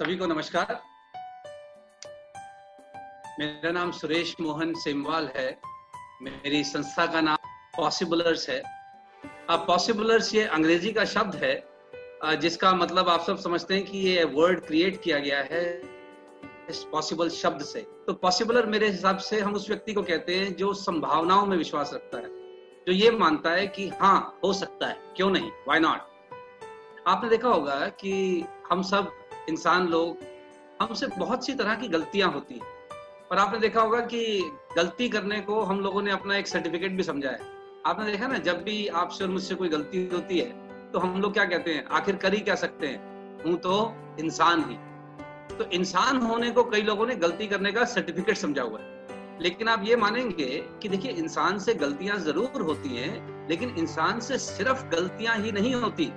सभी को नमस्कार। मेरा नाम सुरेश मोहन सेमवाल है। मेरी संस्था का नाम पॉसिबलर्स है। अब पॉसिबलर्स ये अंग्रेज़ी का शब्द है जिसका मतलब आप सब समझते हैं कि ये वर्ड क्रिएट किया गया है इस पॉसिबल शब्द से। तो पॉसिबलर मेरे हिसाब से हम उस व्यक्ति को कहते हैं जो संभावनाओं में विश्वास रखता है, जो ये मानता है कि हाँ हो सकता है, क्यों नहीं? वाई नॉट आपने देखा होगा कि हम सब इंसान लोग, हमसे बहुत सी तरह की गलतियाँ होती हैं। और आपने देखा होगा कि गलती करने को हम लोगों ने अपना एक सर्टिफिकेट भी समझा है। आपने देखा ना, जब भी आपसे और मुझसे कोई गलती होती है तो हम लोग क्या कहते हैं? आखिर कर ही क्या सकते हैं? हूँ तो इंसान ही। तो इंसान होने को कई लोगों ने गलती करने का सर्टिफिकेट समझा हुआ है। लेकिन आप ये मानेंगे कि देखिए, इंसान से गलतियाँ ज़रूर होती हैं, लेकिन इंसान से सिर्फ़ गलतियाँ ही नहीं होती।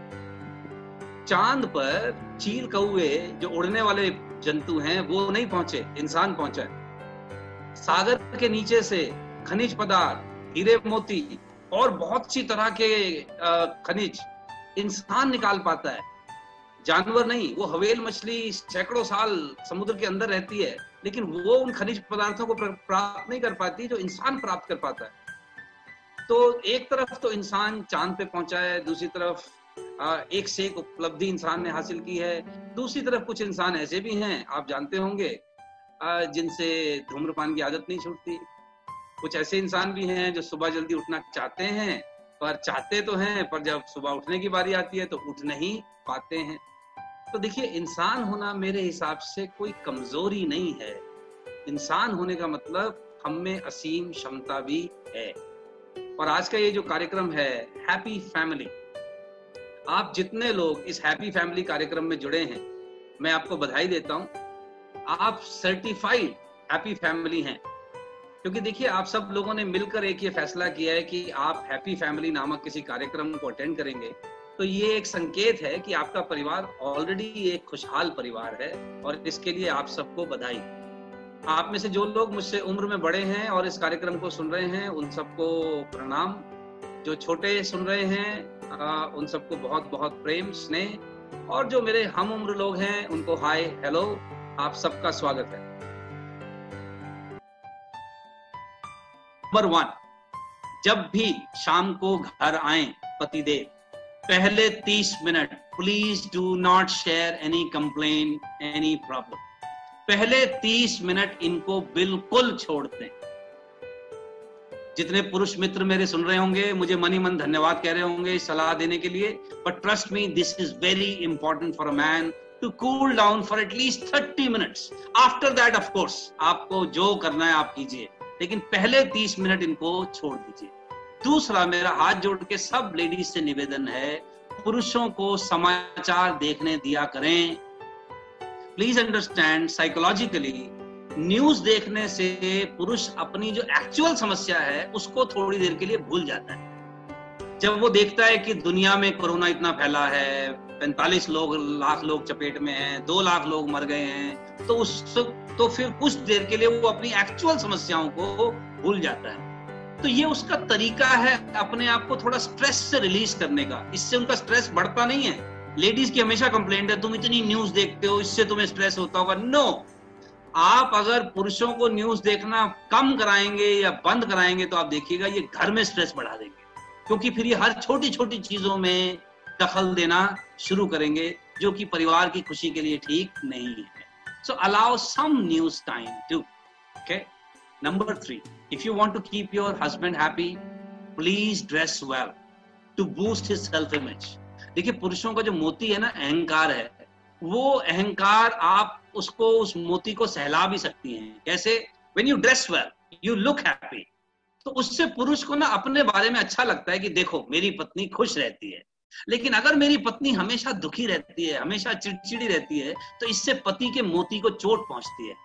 चाँद पर चील कौए जो उड़ने वाले जंतु हैं, वो नहीं पहुँचे, इंसान पहुँचा सागर के नीचे से खनिज पदार्थ, हीरे मोती और बहुत सी तरह के खनिज इंसान निकाल पाता है। जानवर नहीं, वो हवेल मछली सैकड़ों साल समुद्र के अंदर रहती है, लेकिन वो उन खनिज पदार्थों को प्राप्त नहीं कर पाती जो इंसान प्राप्त कर पाता है। तो एक तरफ़ तो इंसान चाँद पे पहुँचा है, दूसरी तरफ़ एक से एक उपलब्धि इंसान ने हासिल की है। दूसरी तरफ़ कुछ इंसान ऐसे भी हैं, आप जानते होंगे जिनसे धूम्रपान की आदत नहीं छूटती। कुछ ऐसे इंसान भी हैं जो सुबह जल्दी उठना चाहते हैं, पर चाहते तो हैं, पर जब सुबह उठने की बारी आती है तो उठ नहीं पाते हैं। तो देखिए, इंसान होना मेरे हिसाब से कोई कमज़ोरी नहीं है। इंसान होने का मतलब हम में असीम क्षमता भी है। और आज का ये जो कार्यक्रम है हैप्पी फैमिली आप जितने लोग इस हैप्पी फैमिली कार्यक्रम में जुड़े हैं, मैं आपको बधाई देता हूँ। आप सर्टिफाइड हैप्पी फैमिली हैं। क्योंकि देखिए, आप सब लोगों ने मिलकर एक ये फैसला किया है कि आप हैप्पी फैमिली नामक किसी कार्यक्रम को अटेंड करेंगे। तो ये एक संकेत है कि आपका परिवार ऑलरेडी एक खुशहाल परिवार है और इसके लिए आप सबको बधाई। आप में से जो लोग मुझसे उम्र में बड़े हैं और इस कार्यक्रम को सुन रहे हैं, उन सबको प्रणाम। जो छोटे सुन रहे हैं उन सबको बहुत बहुत प्रेम, स्नेह। और जो मेरे हम उम्र लोग हैं, उनको हाय, हेलो, आप सबका स्वागत है। नंबर वन, जब भी शाम को घर आए, पतिदेव, पहले तीस minute please do not share any complain any problem पहले तीस मिनट इनको बिल्कुल छोड़ दें। जितने पुरुष मित्र मेरे सुन रहे होंगे, मुझे मनी मन धन्यवाद कह रहे होंगे सलाह देने के लिए। But trust me this is very important for a man to cool down for at least thirty minutes after that of course आपको जो करना है आप कीजिए। लेकिन पहले तीस मिनट इनको छोड़ दीजिए। दूसरा, मेरा हाथ जोड़ के सब लेडीज़ से निवेदन है, पुरुषों को समाचार देखने दिया करें। प्लीज़ अंडरस्टैंड साइकोलॉजिकली न्यूज़ देखने से पुरुष अपनी जो एक्चुअल समस्या है, उसको थोड़ी देर के लिए भूल जाता है। जब वो देखता है कि दुनिया में कोरोना इतना फैला है, पैंतालीस लोग, लाख लोग चपेट में हैं, दो लाख लोग मर गए हैं तो उस तो फिर कुछ देर के लिए वो अपनी एक्चुअल समस्याओं को भूल जाता है। तो ये उसका तरीका है अपने आप को थोड़ा स्ट्रेस से रिलीज़ करने का। इससे उनका स्ट्रेस बढ़ता नहीं है। लेडीज़ की हमेशा कंप्लेंट है, तुम इतनी न्यूज़ देखते हो, इससे तुम्हें स्ट्रेस होता होगा। नो no! आप अगर पुरुषों को न्यूज़ देखना कम कराएँगे या बंद कराएँगे तो आप देखिएगा ये घर में स्ट्रेस बढ़ा देंगे क्योंकि फिर ये हर छोटी छोटी चीज़ों में दखल देना शुरू करेंगे जो कि परिवार की खुशी के लिए ठीक नहीं है so allow some news time too. Okay. Number three, if you want to keep your husband happy, please dress well to boost his self image. देखिए पुरुषों का जो मोती है ना अहंकार है वो अहंकार आप उसको, उस मोती को सहला भी सकती हैं। कैसे? When you dress well you look happy तो उससे पुरुष को ना अपने बारे में अच्छा लगता है कि देखो, मेरी पत्नी खुश रहती है। लेकिन अगर मेरी पत्नी हमेशा दुखी रहती है, हमेशा चिड़चिड़ी रहती है तो इससे पति के मोती को चोट पहुँचती है।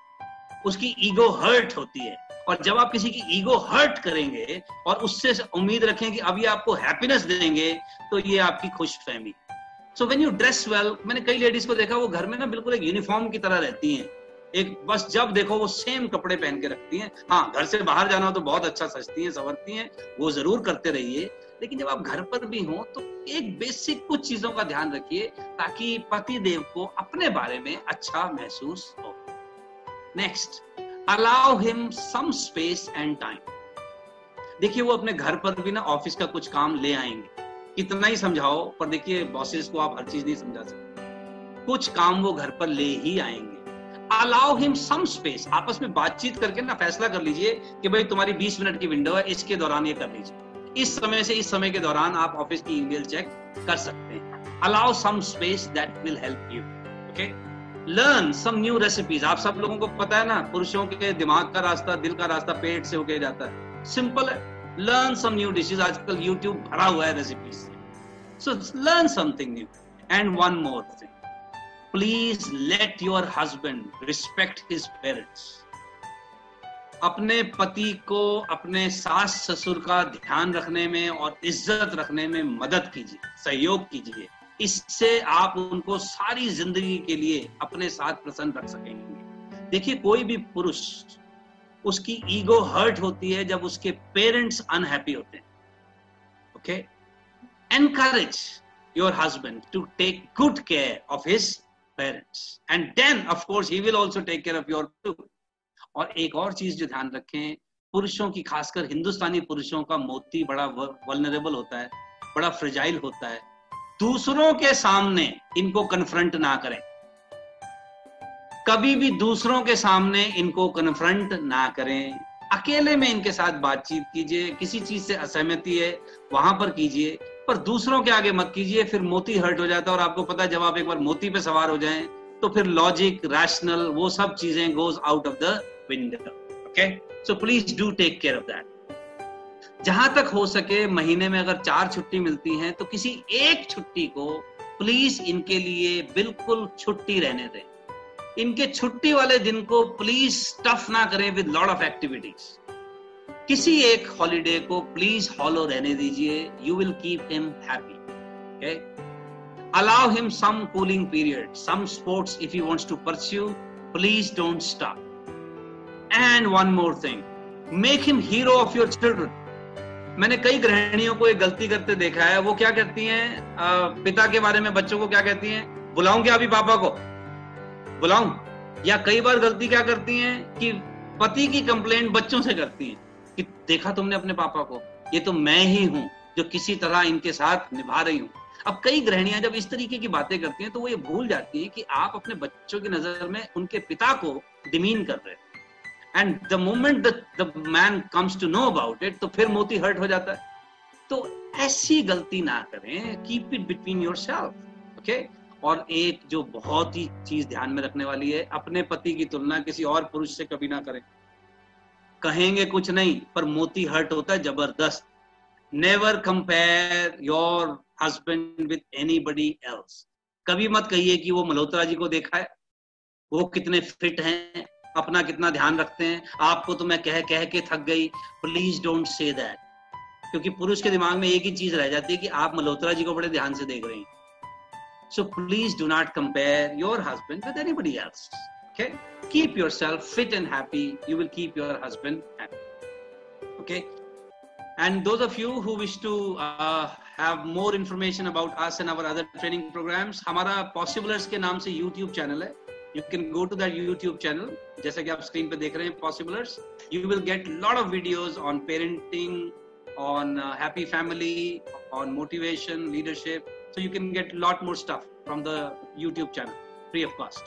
उसकी ईगो हर्ट होती है। और जब आप किसी की ईगो हर्ट करेंगे और उससे उम्मीद रखें कि अभी आपको हैप्पीनेस देंगे तो ये आपकी खुश फहमी। So when you dress well मैंने कई लेडीज़ को देखा, वो घर में ना बिल्कुल एक यूनिफॉर्म की तरह रहती हैं। एक बस जब देखो, वो सेम कपड़े पहन के रखती हैं। हाँ घर से बाहर जाना हो तो बहुत अच्छा सजती हैं, संवरती हैं, वो ज़रूर करते रहिए। लेकिन जब आप घर पर भी हो तो एक बेसिक कुछ चीज़ों का ध्यान रखिए, ताकि पति देव को अपने बारे में अच्छा महसूस हो। Next allow him some space and time देखिए, वो अपने घर पर भी ना ऑफ़िस का कुछ काम ले आएँगे। कितना ही समझाओ, पर देखिए बॉसेस को आप हर चीज़ नहीं समझा सकते। कुछ काम वो घर पर ले ही आएँगे। अलाउ हिम सम स्पेस आपस में बातचीत करके ना फैसला कर लीजिए कि भाई तुम्हारी 20 मिनट की विंडो है, इसके दौरान ये कर लीजिए। इस समय से इस समय के दौरान आप ऑफ़िस की ईमेल चेक कर सकते हैं। Allow some space that will help you okay learn some new recipes आप सब लोगों को पता है ना, पुरुषों के दिमाग का रास्ता, दिल का रास्ता, पेट से होके जाता है। सिंपल है। लर्न सम न्यू डिशेज आजकल यूट्यूब भरा हुआ है रेसिपीज़ से। So learn something new and one more thing please let your husband respect his parents अपने पति को अपने सास ससुर का ध्यान रखने में और इज़्ज़त रखने में मदद कीजिए, सहयोग कीजिए। इससे आप उनको सारी ज़िंदगी के लिए अपने साथ प्रसन्न रख सकेंगे। देखिए, कोई भी पुरुष उसकी ईगो हर्ट होती है जब उसके पेरेंट्स अनहैप्पी होते हैं। Okay encourage your husband to take good care of his parents and then of course he will also take care of your और एक और चीज़ जो ध्यान रखें, पुरुषों की, खासकर हिंदुस्तानी पुरुषों का मोती बड़ा वल्नरेबल होता है, बड़ा फ्रिजाइल होता है। दूसरों के सामने इनको कन्फ्रंट ना करें। कभी भी दूसरों के सामने इनको कन्फ्रंट ना करें। अकेले में इनके साथ बातचीत कीजिए, किसी चीज़ से असहमति है, वहाँ पर कीजिए, पर दूसरों के आगे मत कीजिए, फिर मोती हर्ट हो जाता है और आपको पता है जब आप एक बार मोती पे सवार हो जाएँ तो फिर लॉजिक रैशनल वो सब चीज़ें goes out of the window okay so please do take care of that जहाँ तक हो सके महीने में अगर चार छुट्टी मिलती है तो किसी एक छुट्टी को प्लीज़ इनके लिए बिल्कुल छुट्टी रहने दें। इनके छुट्टी वाले दिन को प्लीज़ टफ ना करें विद लॉट ऑफ़ एक्टिविटीज़ किसी एक हॉलीडे को प्लीज़ हॉलो रहने दीजिए you will keep him happy allow him some cooling period some sports if he wants to pursue please don't stop and one more thing make him hero of your children मैंने कई गृहिणियों को एक गलती करते देखा है, वो क्या कहती हैं? पिता के बारे में बच्चों को क्या कहती हैं? बुलाऊं क्या अभी पापा को? बुलाऊं या कई बार गलती क्या करती हैं कि पति की कंप्लेंट बच्चों से करती हैं कि देखा तुमने अपने पापा को, ये तो मैं ही हूँ जो किसी तरह इनके साथ निभा रही हूँ। अब कई गृहणियाँ जब इस तरीके की बातें करती हैं तो वो ये भूल जाती हैं कि आप अपने बच्चों की नज़र में उनके पिता को डिमीन कर रहे हैं। And the moment the man comes to know about it तो फिर मोती हर्ट हो जाता है। तो ऐसी गलती ना करें keep it between yourself okay और एक जो बहुत ही चीज़ ध्यान में रखने वाली है, अपने पति की तुलना किसी और पुरुष से कभी ना करें। कहेंगे कुछ नहीं, पर मोती हर्ट होता है ज़बरदस्त। Never compare your husband with anybody else कभी मत कहिए कि वो मल्होत्रा जी को देखा है। वो कितने फिट हैं, अपना कितना ध्यान रखते हैं। आपको तो मैं कह कह के थक गई। प्लीज़ डोंट से दैट क्योंकि पुरुष के दिमाग में एक ही चीज़ रह जाती है कि आप मल्होत्रा जी को बड़े ध्यान से देख रहे हैं। So please do not compare your husband with anybody else Okay. Keep yourself fit and happy. You will keep your husband happy. Okay. And those of you who wish to uh, have more information about us and our other training programs, हमारा Possiblers के नाम से YouTube channel है. You can go to that YouTube channel. जैसा कि आप screen पे देख रहे हैं Possiblers. You will get lot of videos on parenting, on uh, happy family, on motivation, leadership. so you can get a lot more stuff from the YouTube channel, free of cost.